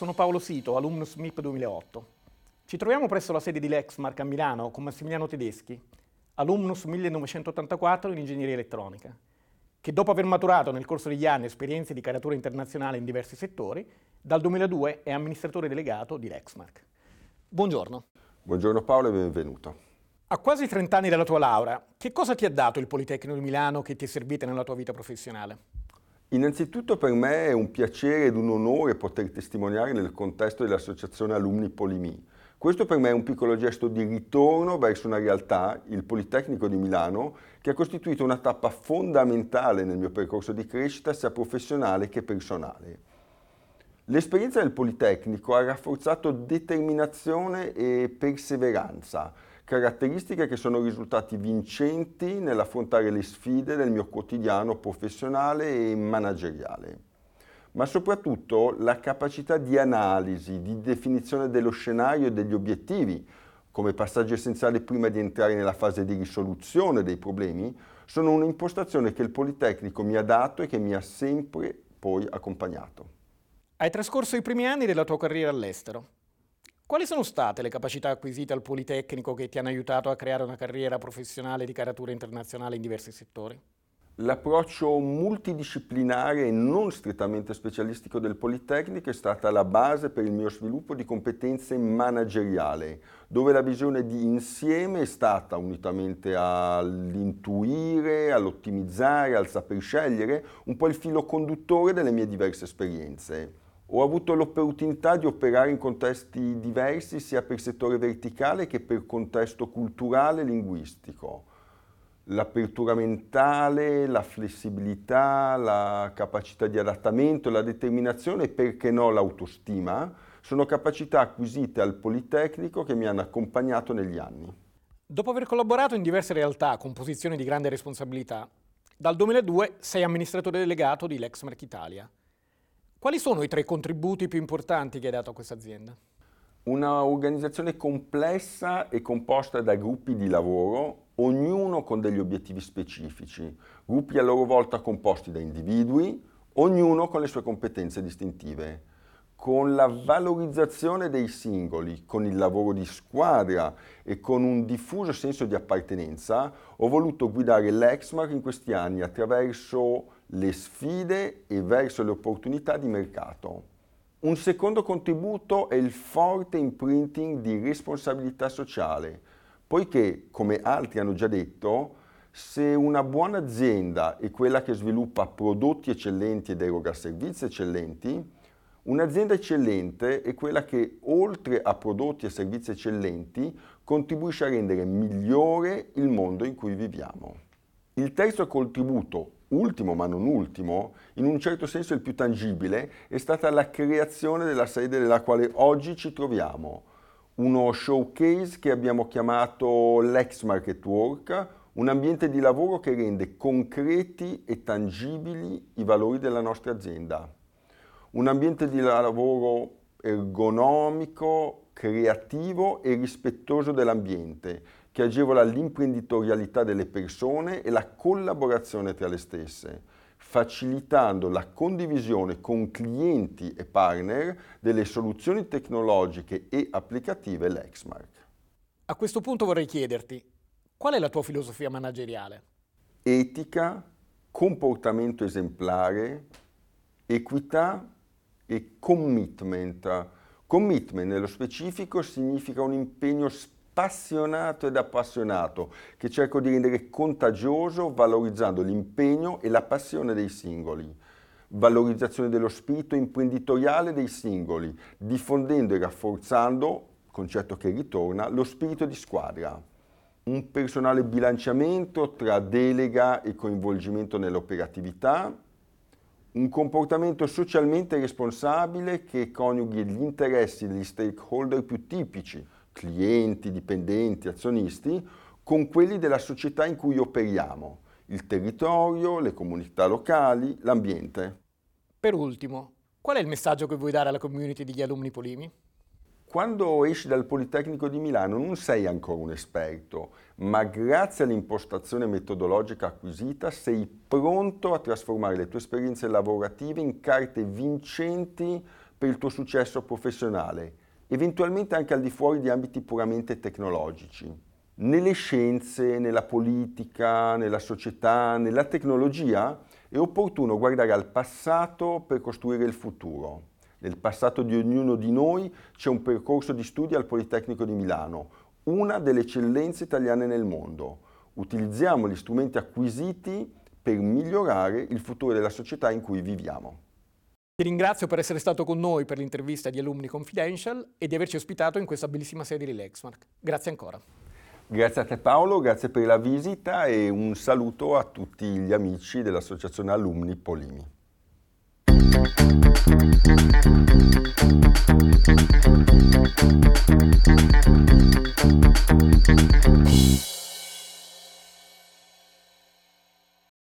sono Paolo Sito, alumnus MIP 2008. Ci troviamo presso la sede di Lexmark a Milano con Massimiliano Tedeschi, alumnus 1984 in ingegneria elettronica, che dopo aver maturato nel corso degli anni esperienze di caratura internazionale in diversi settori, dal 2002 è amministratore delegato di Lexmark. Buongiorno. Buongiorno Paolo e benvenuto. A quasi 30 anni dalla tua laurea, che cosa ti ha dato il Politecnico di Milano che ti è servito nella tua vita professionale? Innanzitutto per me è un piacere ed un onore poter testimoniare nel contesto dell'Associazione Alumni Polimi. Questo per me è un piccolo gesto di ritorno verso una realtà, il Politecnico di Milano, che ha costituito una tappa fondamentale nel mio percorso di crescita sia professionale che personale. L'esperienza del Politecnico ha rafforzato determinazione e perseveranza, caratteristiche che sono risultati vincenti nell'affrontare le sfide del mio quotidiano professionale e manageriale, ma soprattutto la capacità di analisi, di definizione dello scenario e degli obiettivi, come passaggio essenziale prima di entrare nella fase di risoluzione dei problemi, sono un'impostazione che il Politecnico mi ha dato e che mi ha sempre poi accompagnato. Hai trascorso i primi anni della tua carriera all'estero. Quali sono state le capacità acquisite al Politecnico che ti hanno aiutato a creare una carriera professionale di caratura internazionale in diversi settori? L'approccio multidisciplinare e non strettamente specialistico del Politecnico è stata la base per il mio sviluppo di competenze manageriali, dove la visione di insieme è stata, unitamente all'intuire, all'ottimizzare, al saper scegliere, un po' il filo conduttore delle mie diverse esperienze. Ho avuto l'opportunità di operare in contesti diversi sia per settore verticale che per contesto culturale e linguistico. L'apertura mentale, la flessibilità, la capacità di adattamento, la determinazione e perché no l'autostima sono capacità acquisite al Politecnico che mi hanno accompagnato negli anni. Dopo aver collaborato in diverse realtà con posizioni di grande responsabilità, dal 2002 sei amministratore delegato di Lexmark Italia. Quali sono i tre contributi più importanti che hai dato a questa azienda? Una organizzazione complessa e composta da gruppi di lavoro, ognuno con degli obiettivi specifici, gruppi a loro volta composti da individui, ognuno con le sue competenze distintive. Con la valorizzazione dei singoli, con il lavoro di squadra e con un diffuso senso di appartenenza, ho voluto guidare l'Exmark in questi anni attraverso le sfide e verso le opportunità di mercato. Un secondo contributo è il forte imprinting di responsabilità sociale, poiché, come altri hanno già detto, se una buona azienda è quella che sviluppa prodotti eccellenti ed eroga servizi eccellenti, un'azienda eccellente è quella che, oltre a prodotti e servizi eccellenti, contribuisce a rendere migliore il mondo in cui viviamo. Il terzo contributo ultimo ma non ultimo, in un certo senso il più tangibile, è stata la creazione della sede nella quale oggi ci troviamo. Uno showcase che abbiamo chiamato Lex Market Work, un ambiente di lavoro che rende concreti e tangibili i valori della nostra azienda. Un ambiente di lavoro ergonomico, creativo e rispettoso dell'ambiente, che agevola l'imprenditorialità delle persone e la collaborazione tra le stesse, facilitando la condivisione con clienti e partner delle soluzioni tecnologiche e applicative Lexmark. A questo punto vorrei chiederti, qual è la tua filosofia manageriale? Etica, comportamento esemplare, equità e commitment. Commitment nello specifico significa un impegno specifico appassionato ed appassionato che cerco di rendere contagioso valorizzando l'impegno e la passione dei singoli, valorizzazione dello spirito imprenditoriale dei singoli, diffondendo e rafforzando, concetto che ritorna, lo spirito di squadra. Un personale bilanciamento tra delega e coinvolgimento nell'operatività, un comportamento socialmente responsabile che coniughi gli interessi degli stakeholder più tipici, clienti, dipendenti, azionisti, con quelli della società in cui operiamo, il territorio, le comunità locali, l'ambiente. Per ultimo, qual è il messaggio che vuoi dare alla community degli alunni Polimi? Quando esci dal Politecnico di Milano non sei ancora un esperto, ma grazie all'impostazione metodologica acquisita sei pronto a trasformare le tue esperienze lavorative in carte vincenti per il tuo successo professionale, eventualmente anche al di fuori di ambiti puramente tecnologici. Nelle scienze, nella politica, nella società, nella tecnologia è opportuno guardare al passato per costruire il futuro. Nel passato di ognuno di noi c'è un percorso di studi al Politecnico di Milano, una delle eccellenze italiane nel mondo. Utilizziamo gli strumenti acquisiti per migliorare il futuro della società in cui viviamo. Ti ringrazio per essere stato con noi per l'intervista di Alumni Confidential e di averci ospitato in questa bellissima sede di Lexmark. Grazie ancora. Grazie a te Paolo, grazie per la visita e un saluto a tutti gli amici dell'Associazione Alumni Polimi.